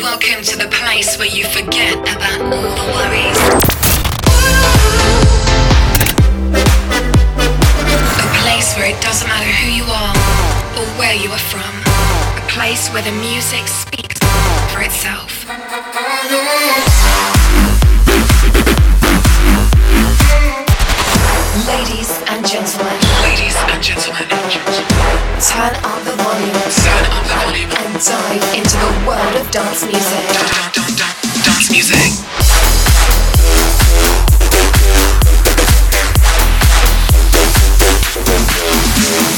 Welcome to the place where you forget about all the worries. A place where it doesn't matter who you are or where you are from. A place where the music speaks for itself. Ladies and gentlemen, Ladies and gentlemen, turn up the volume dive into the world of dance music. Dun, dun, dun, Dance music.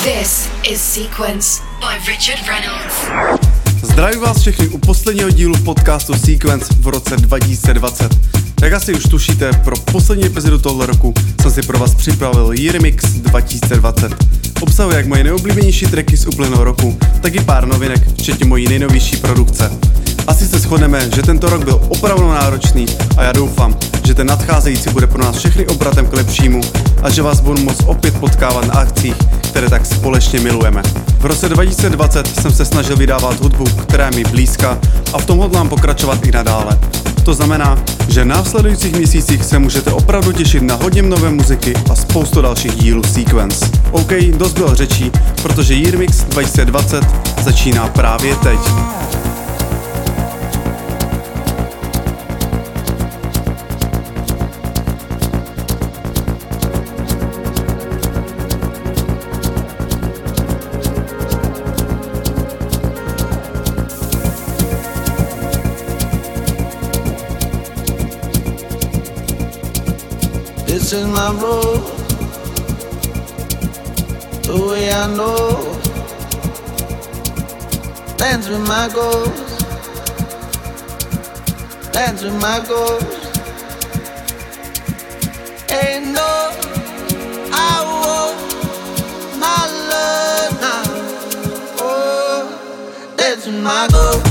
This is Sequence by Richard Reynolds. Zdravím vás všechny u posledního dílu podcastu Sequence v roce 2020. Jak asi už tušíte, pro poslední epizodu tohle roku jsem si pro vás připravil Remix 2020. Obsahuje jak moje nejoblíbenější tracky z uplynulého roku, tak i pár novinek, včetně mojí nejnovější produkce. Asi se shodneme, že tento rok byl opravdu náročný a já doufám, že ten nadcházející bude pro nás všechny obratem k lepšímu a že vás budu moct opět potkávat na akcích, které tak společně milujeme. V roce 2020 jsem se snažil vydávat hudbu, která je mi blízka a v tom hodlám pokračovat i nadále. To znamená, že v následujících měsících se můžete opravdu těšit na hodně nové muziky a spoustu dalších dílů Sequence. OK, dost bylo řečí, protože Year Mix 2020 začíná právě teď. This is my road, the way I know. Dance with my goals, dance with my goals. Ain't no, I want my love now. Oh, dance with my goals,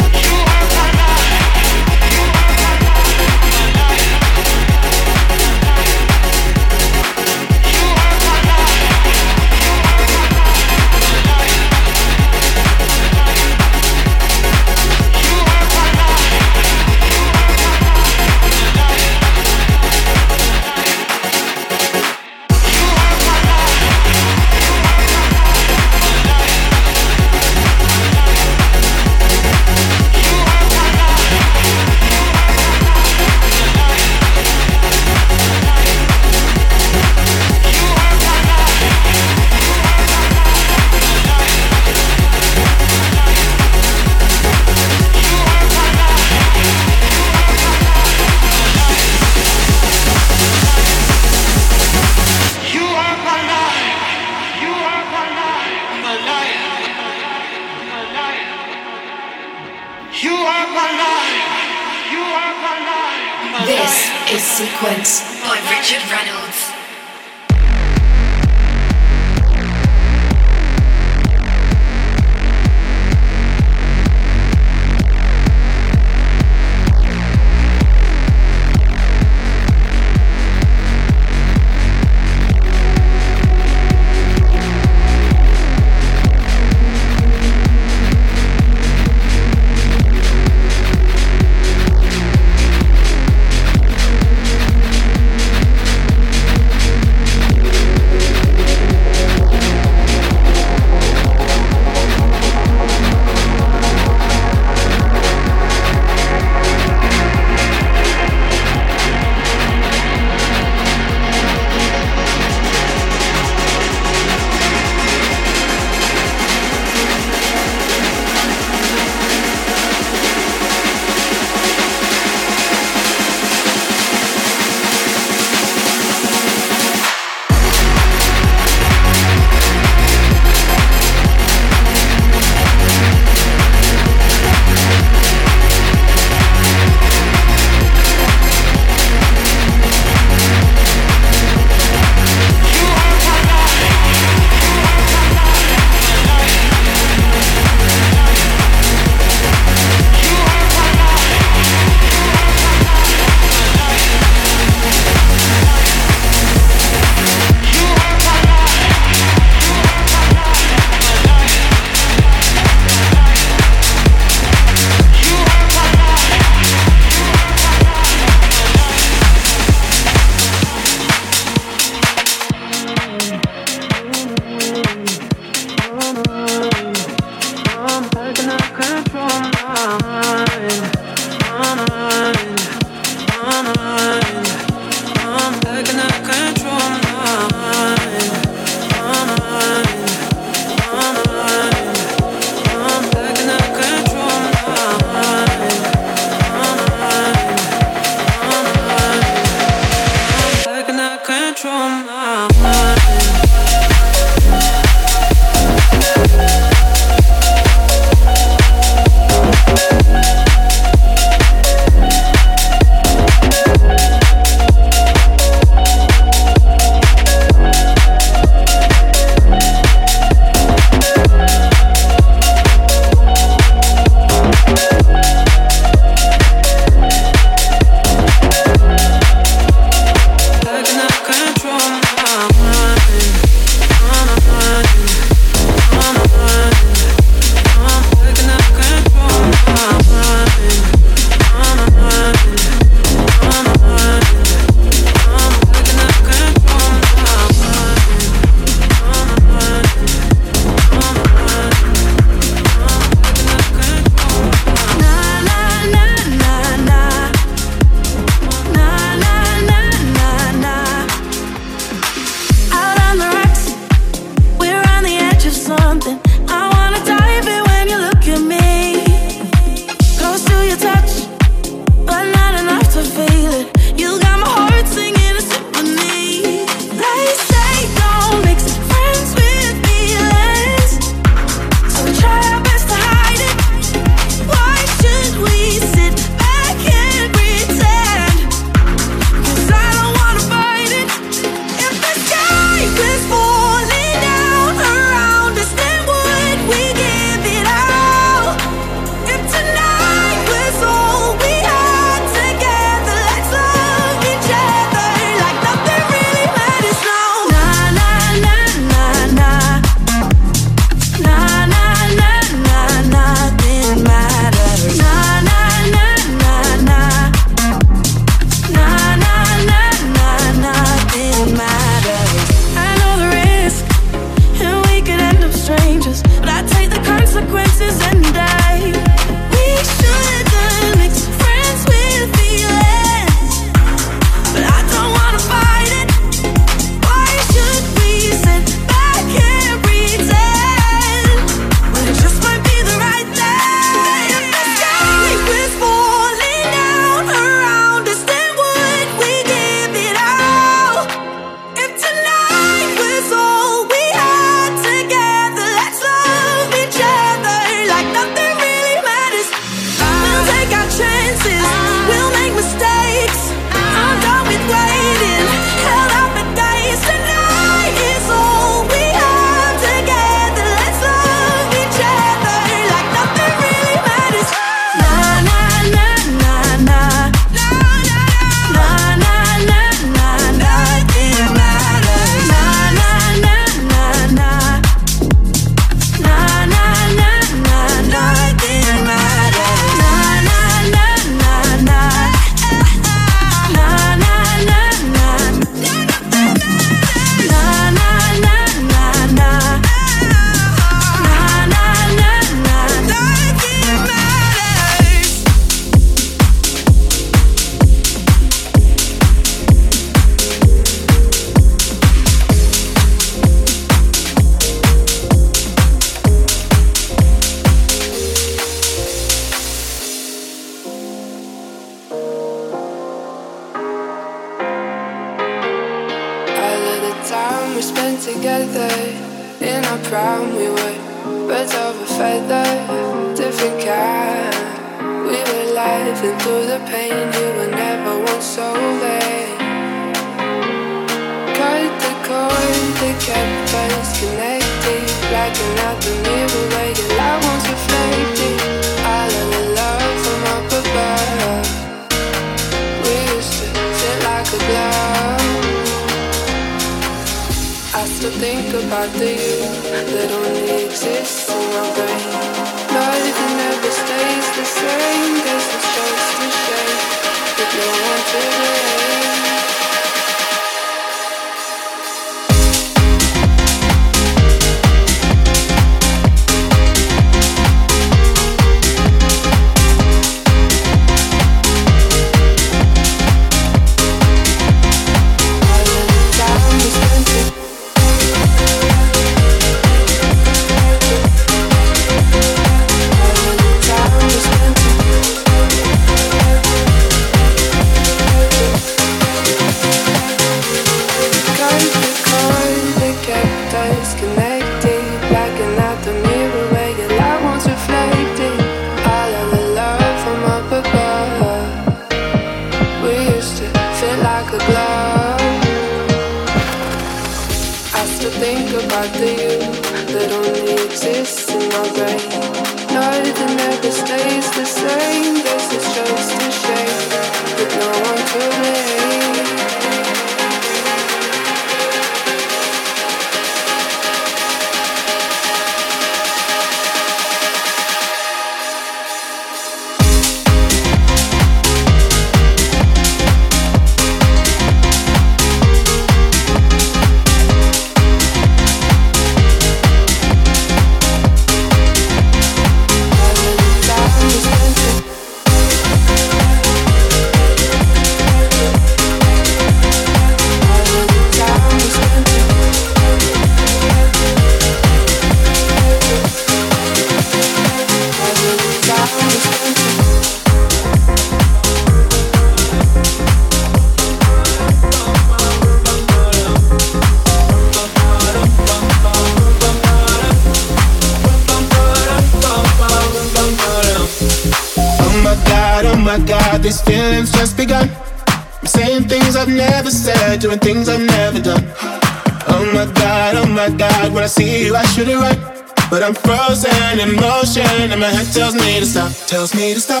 tells me to stop.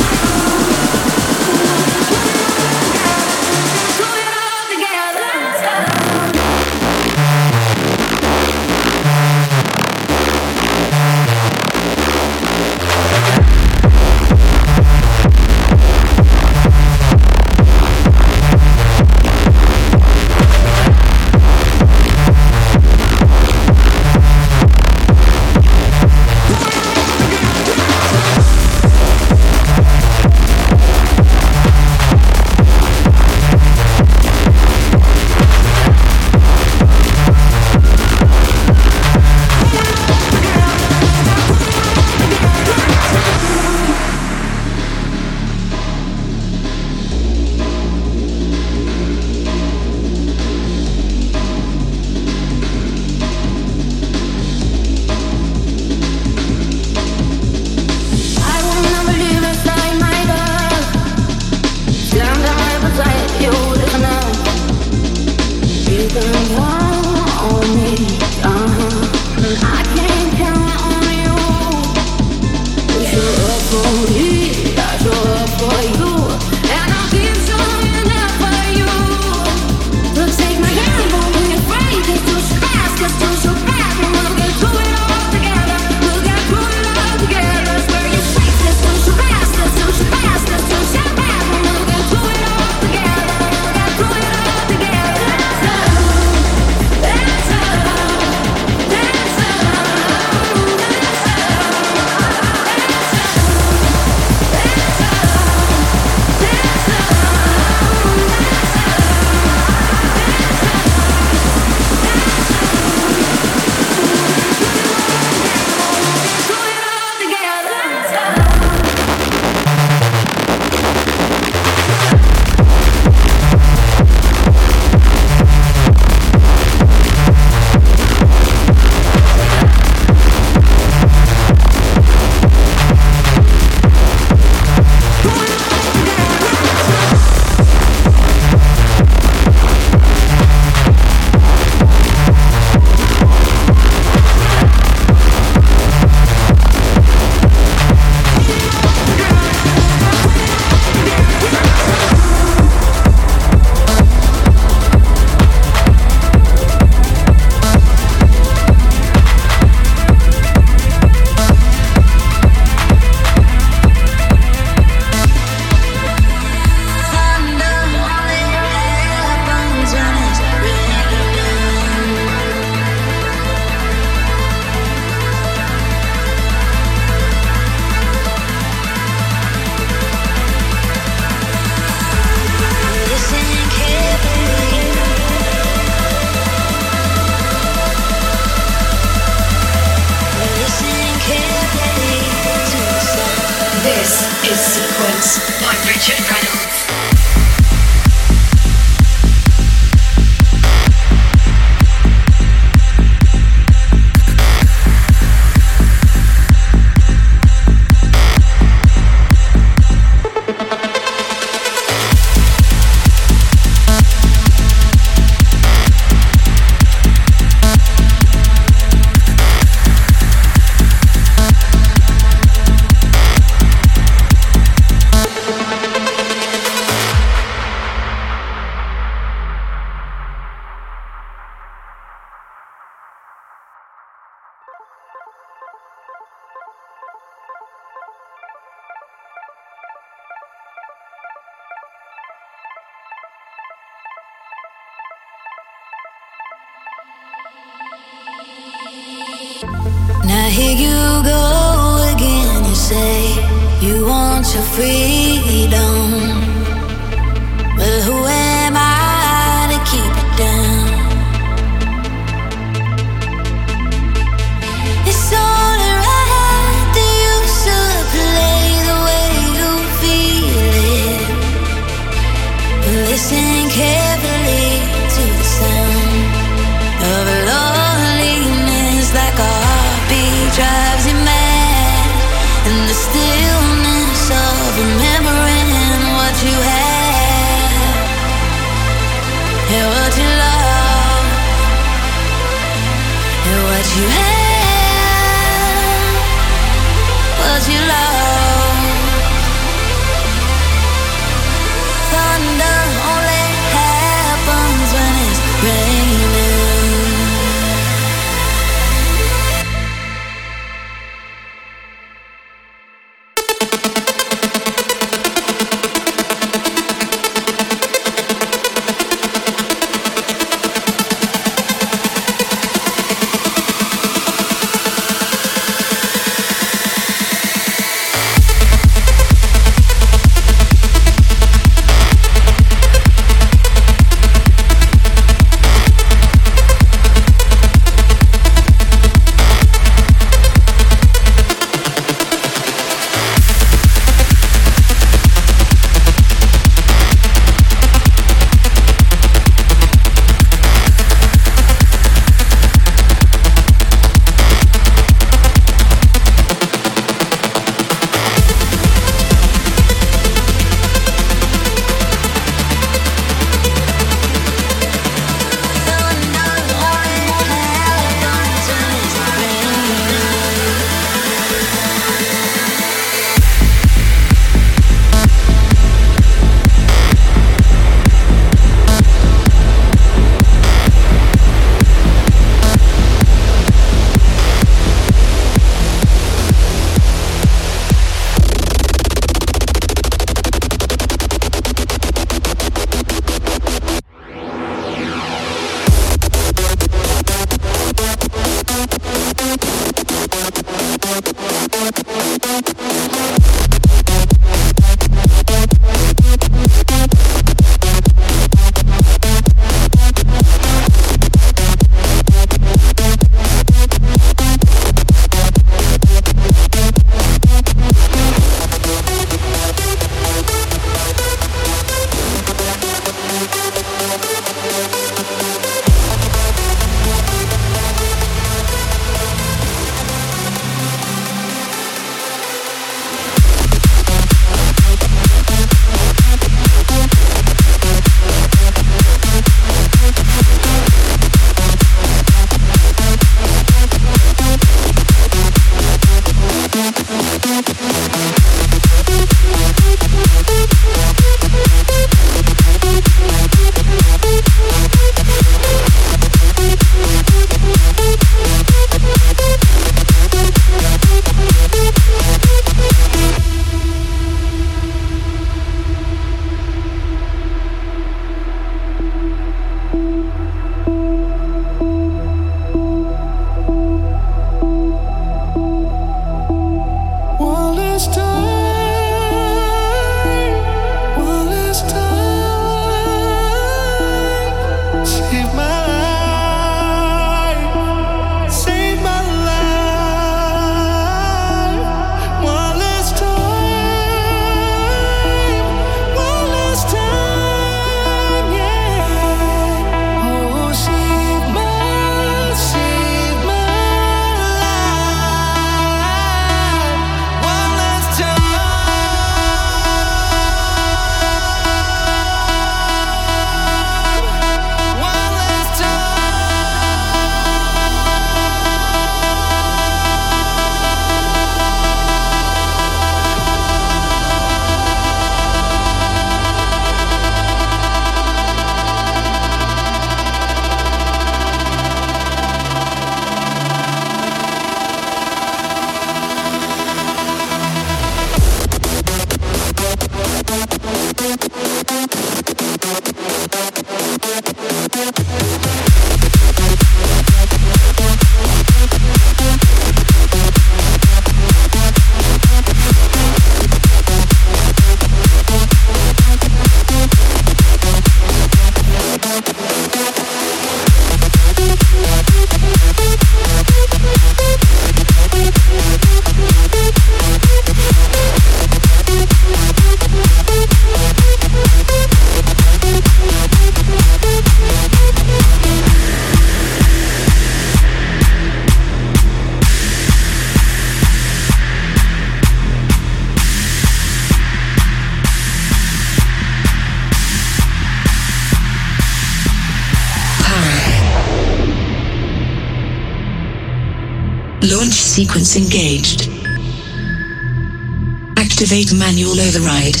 Activate manual override.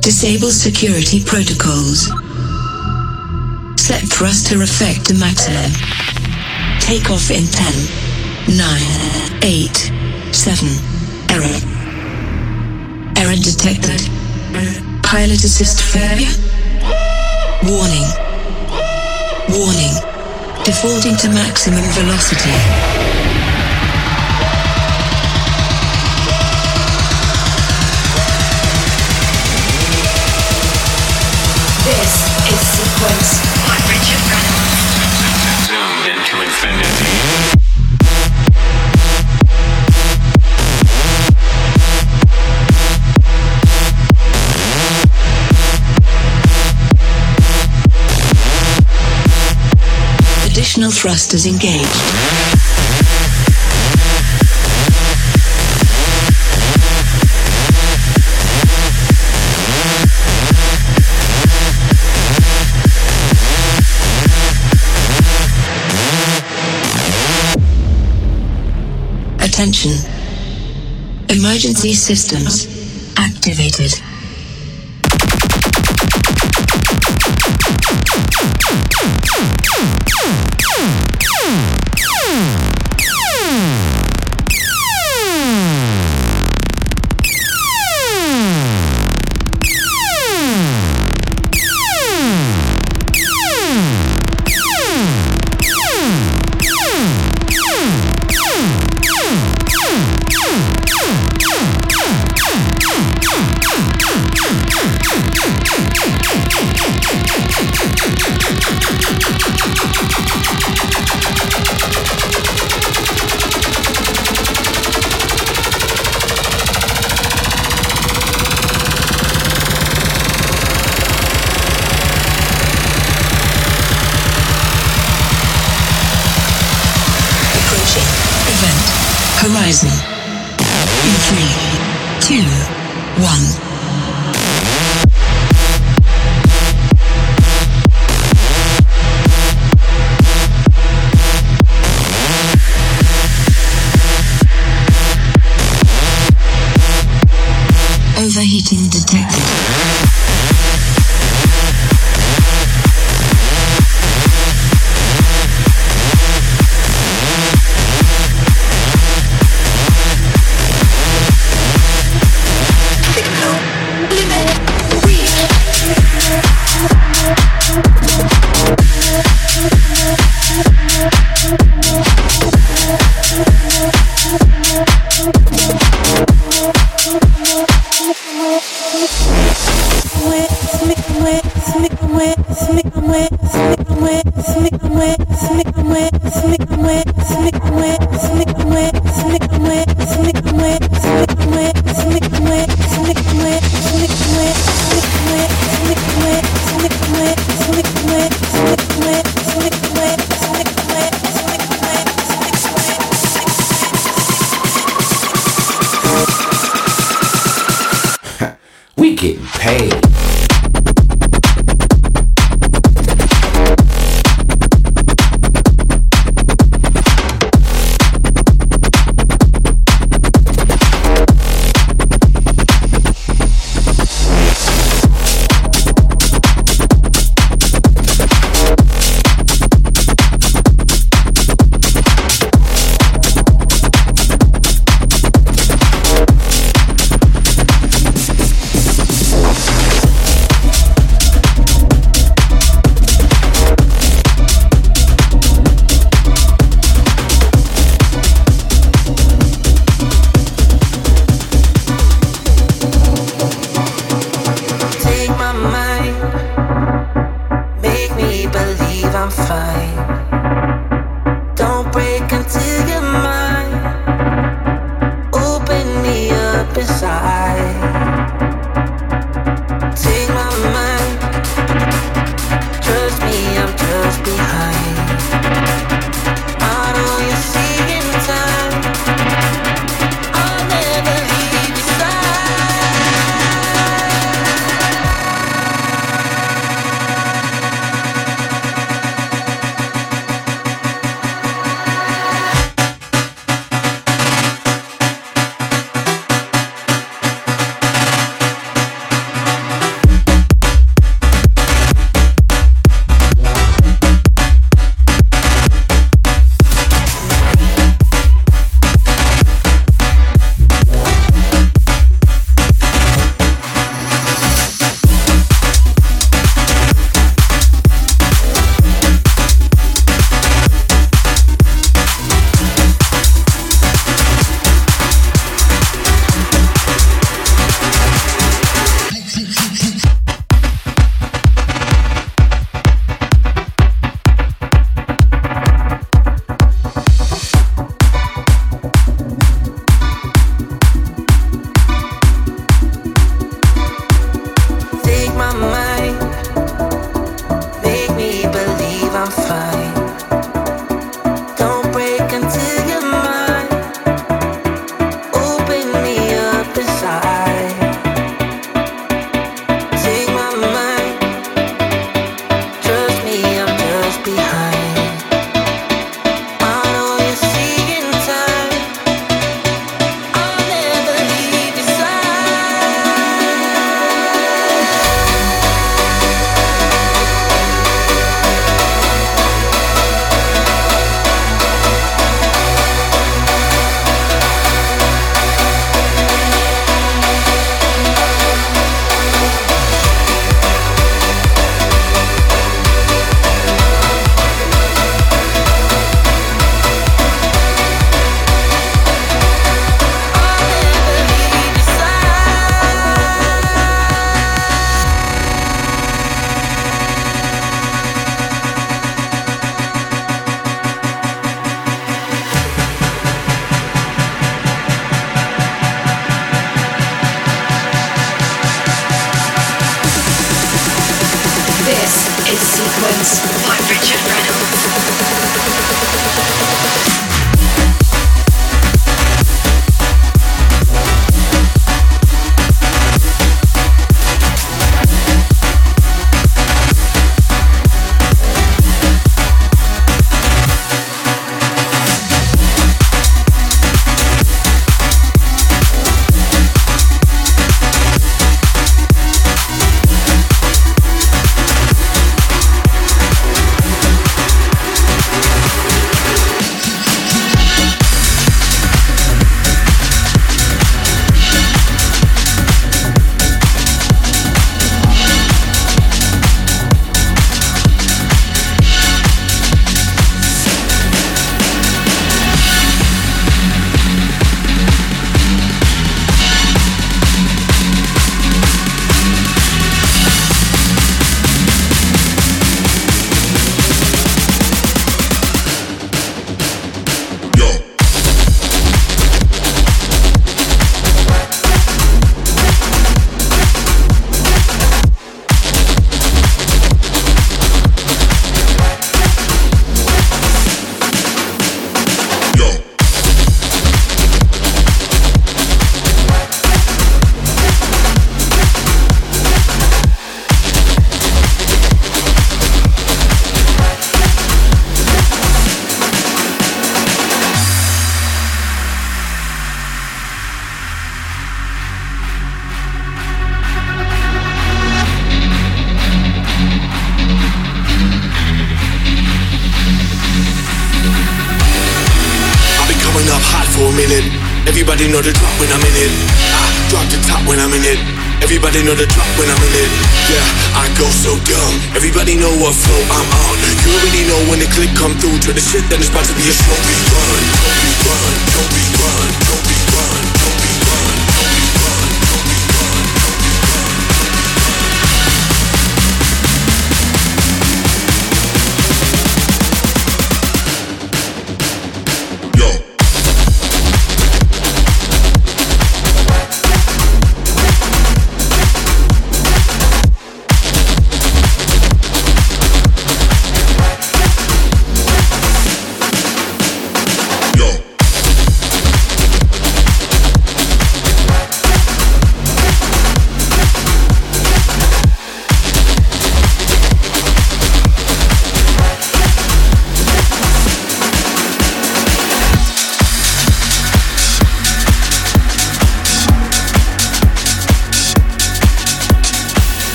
Disable security protocols. Set thruster effect to maximum. Take off in 10, 9, 8, 7. Error. Error detected. Pilot assist failure. Warning. Warning. Defaulting to maximum velocity. Thrusters engaged. Attention. Emergency systems activated.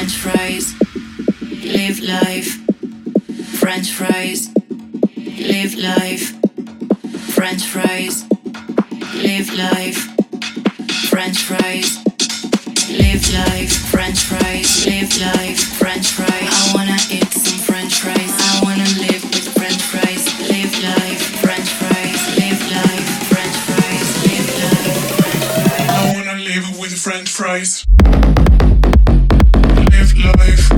French fries, live life. French fries, live life. French fries, live life. French fries, live life. French fries, live life. French fries. I wanna eat some French fries. I wanna live with French fries, live life. French fries, live life. French fries, live life. French fries. I wanna live with French fries life.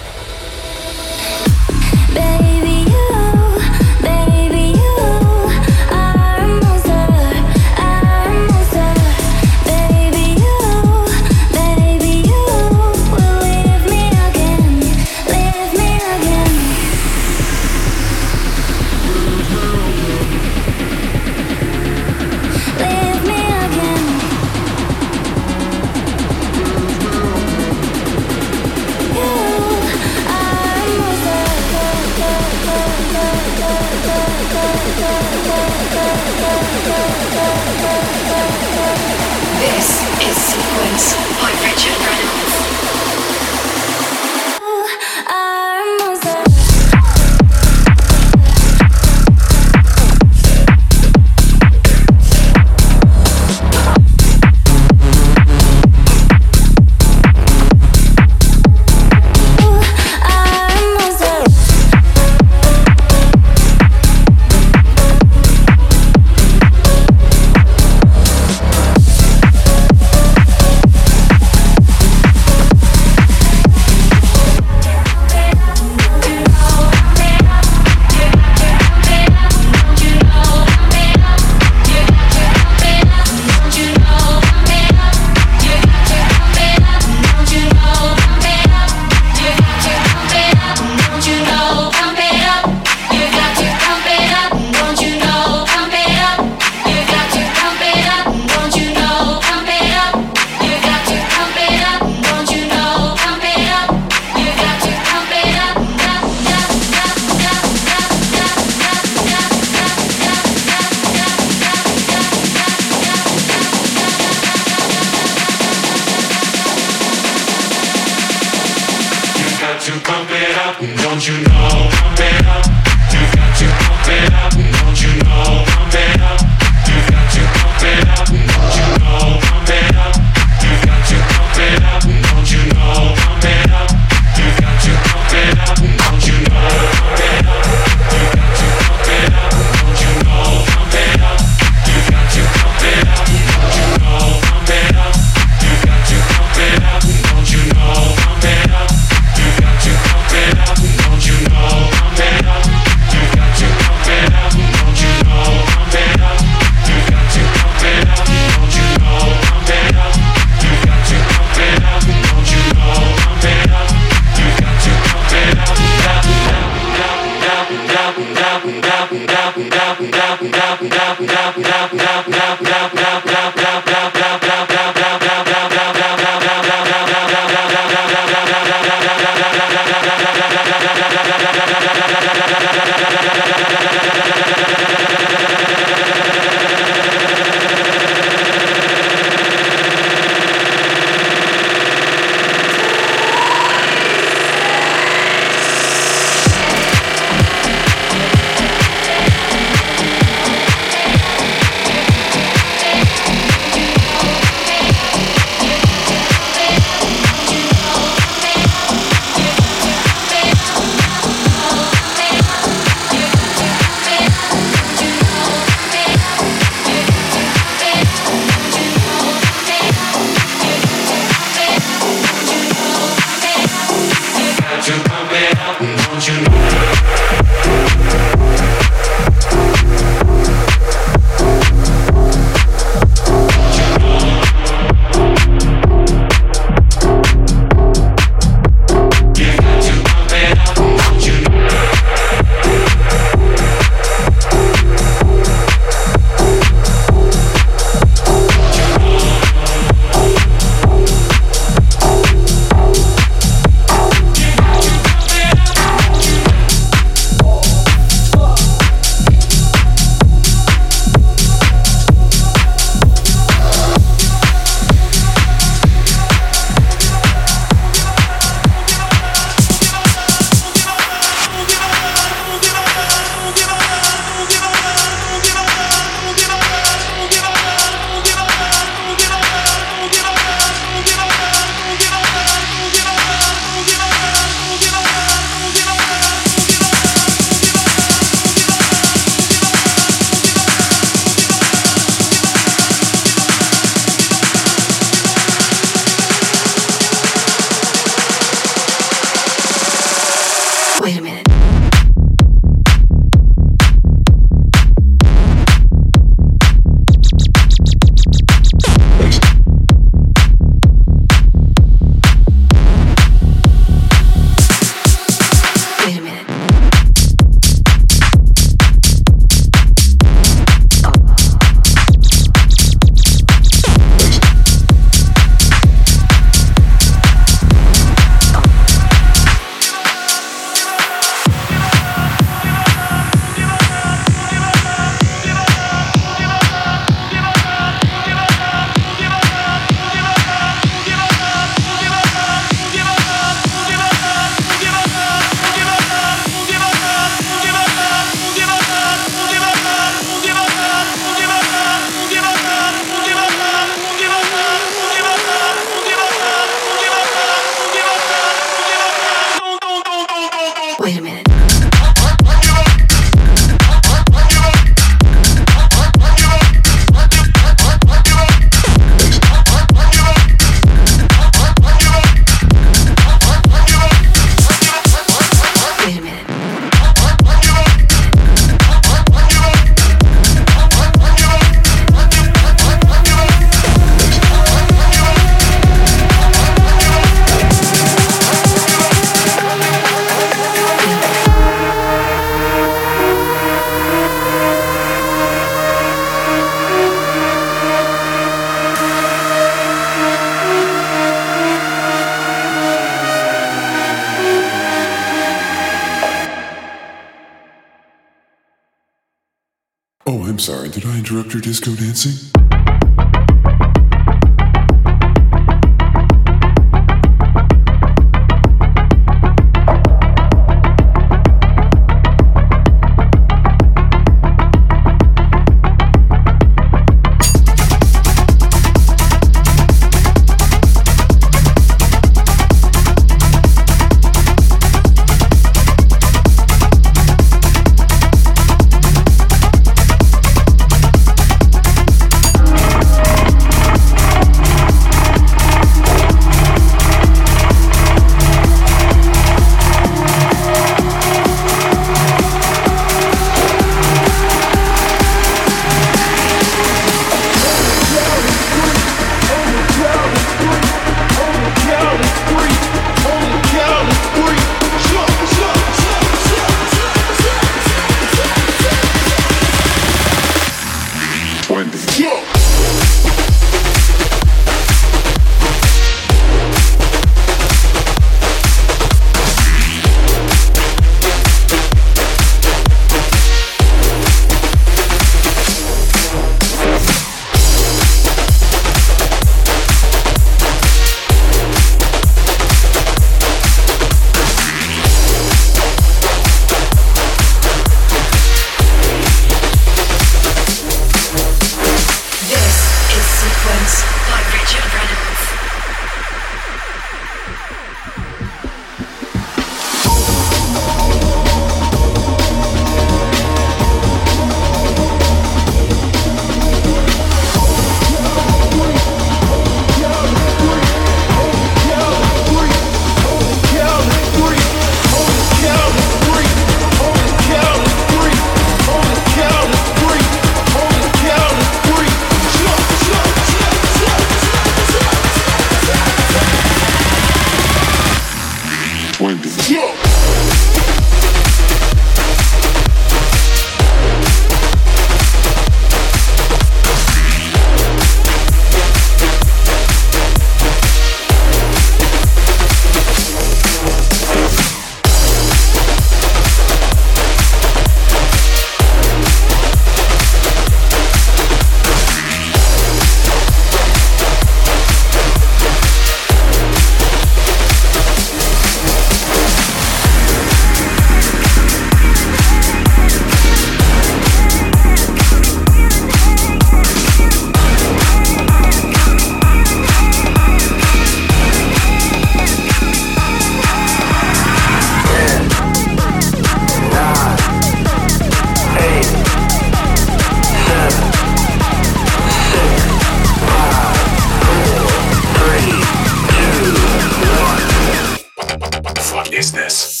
This?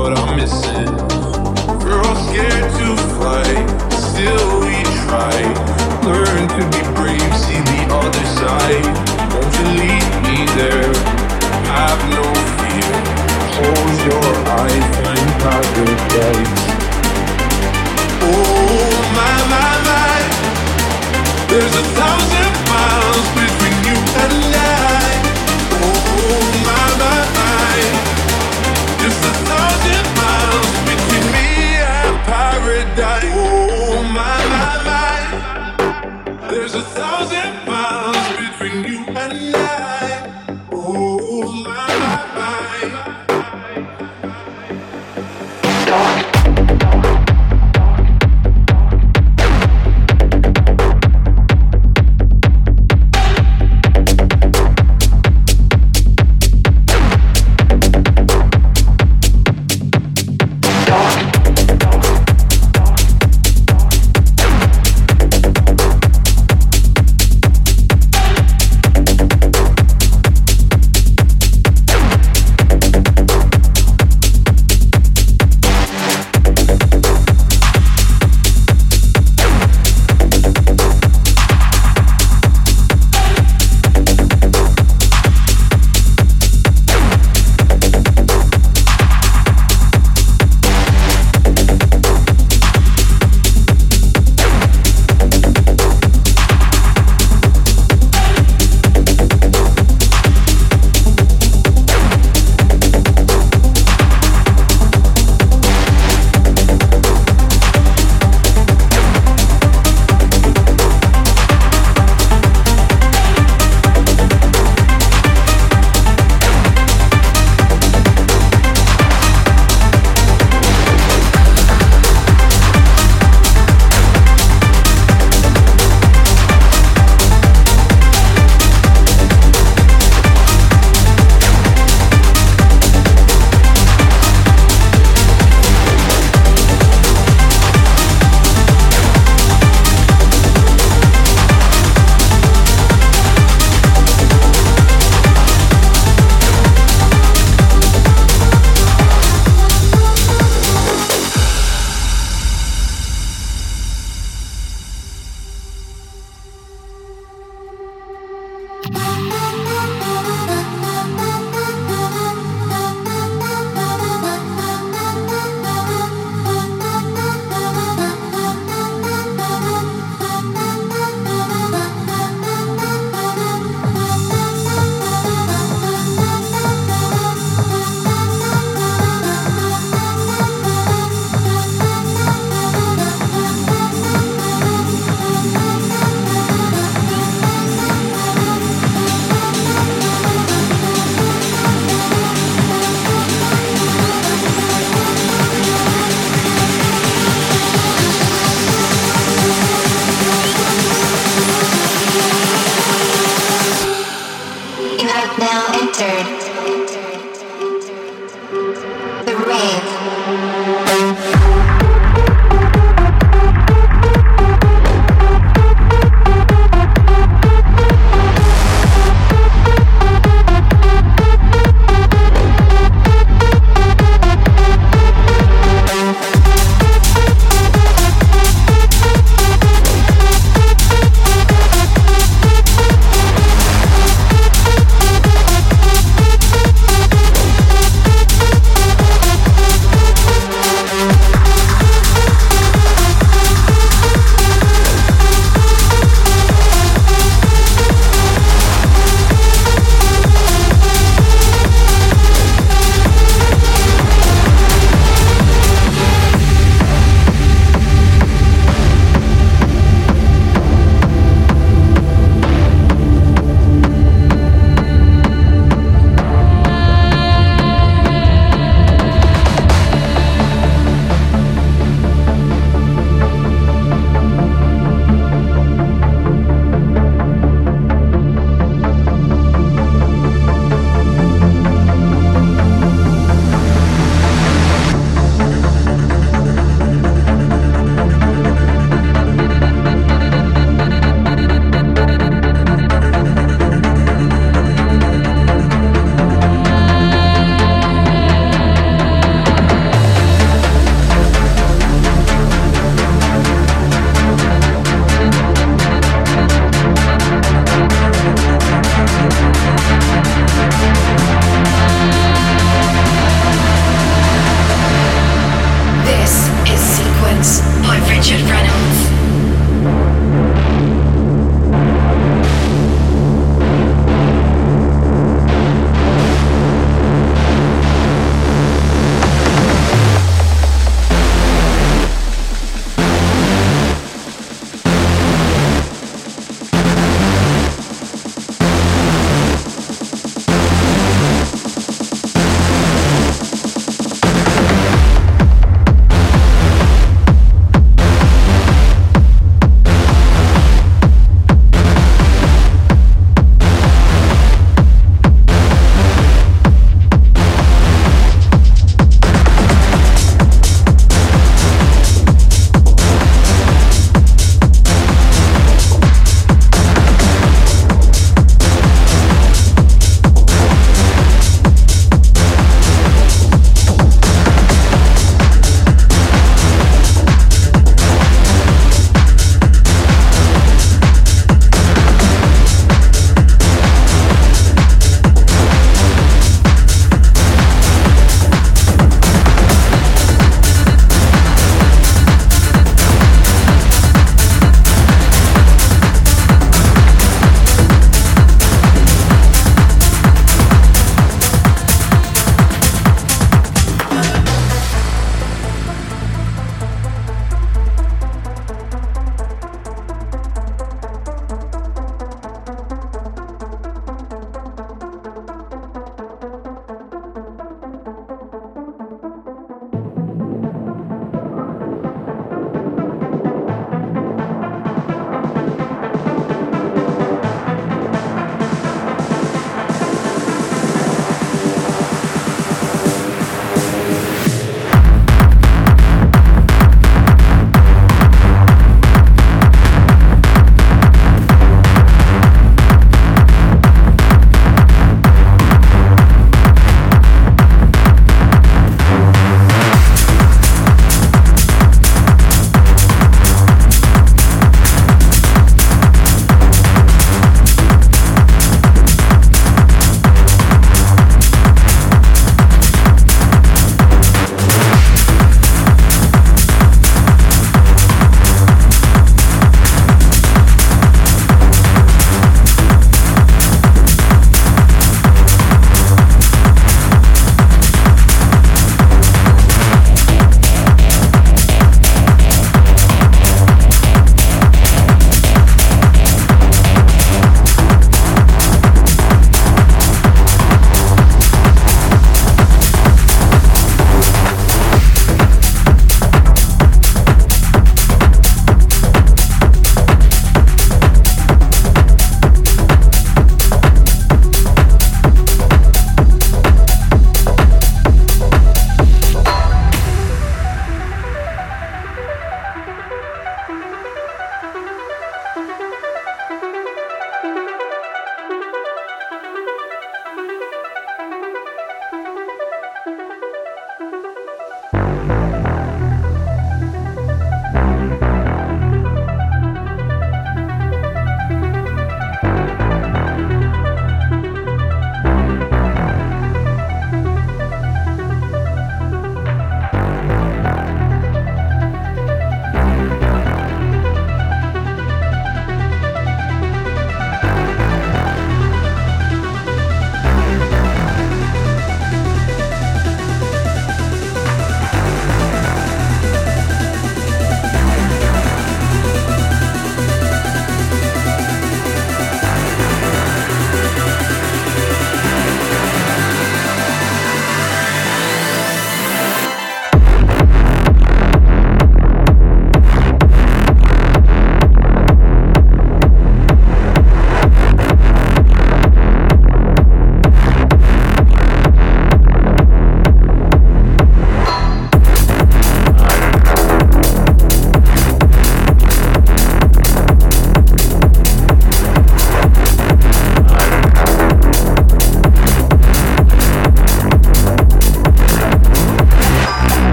What I'm missing. We're all scared to fly, still we try. Learn to be brave, see the other side. Won't you lead me there? Have no fear. Close your eyes, find paradise. Oh my my my, there's a thousand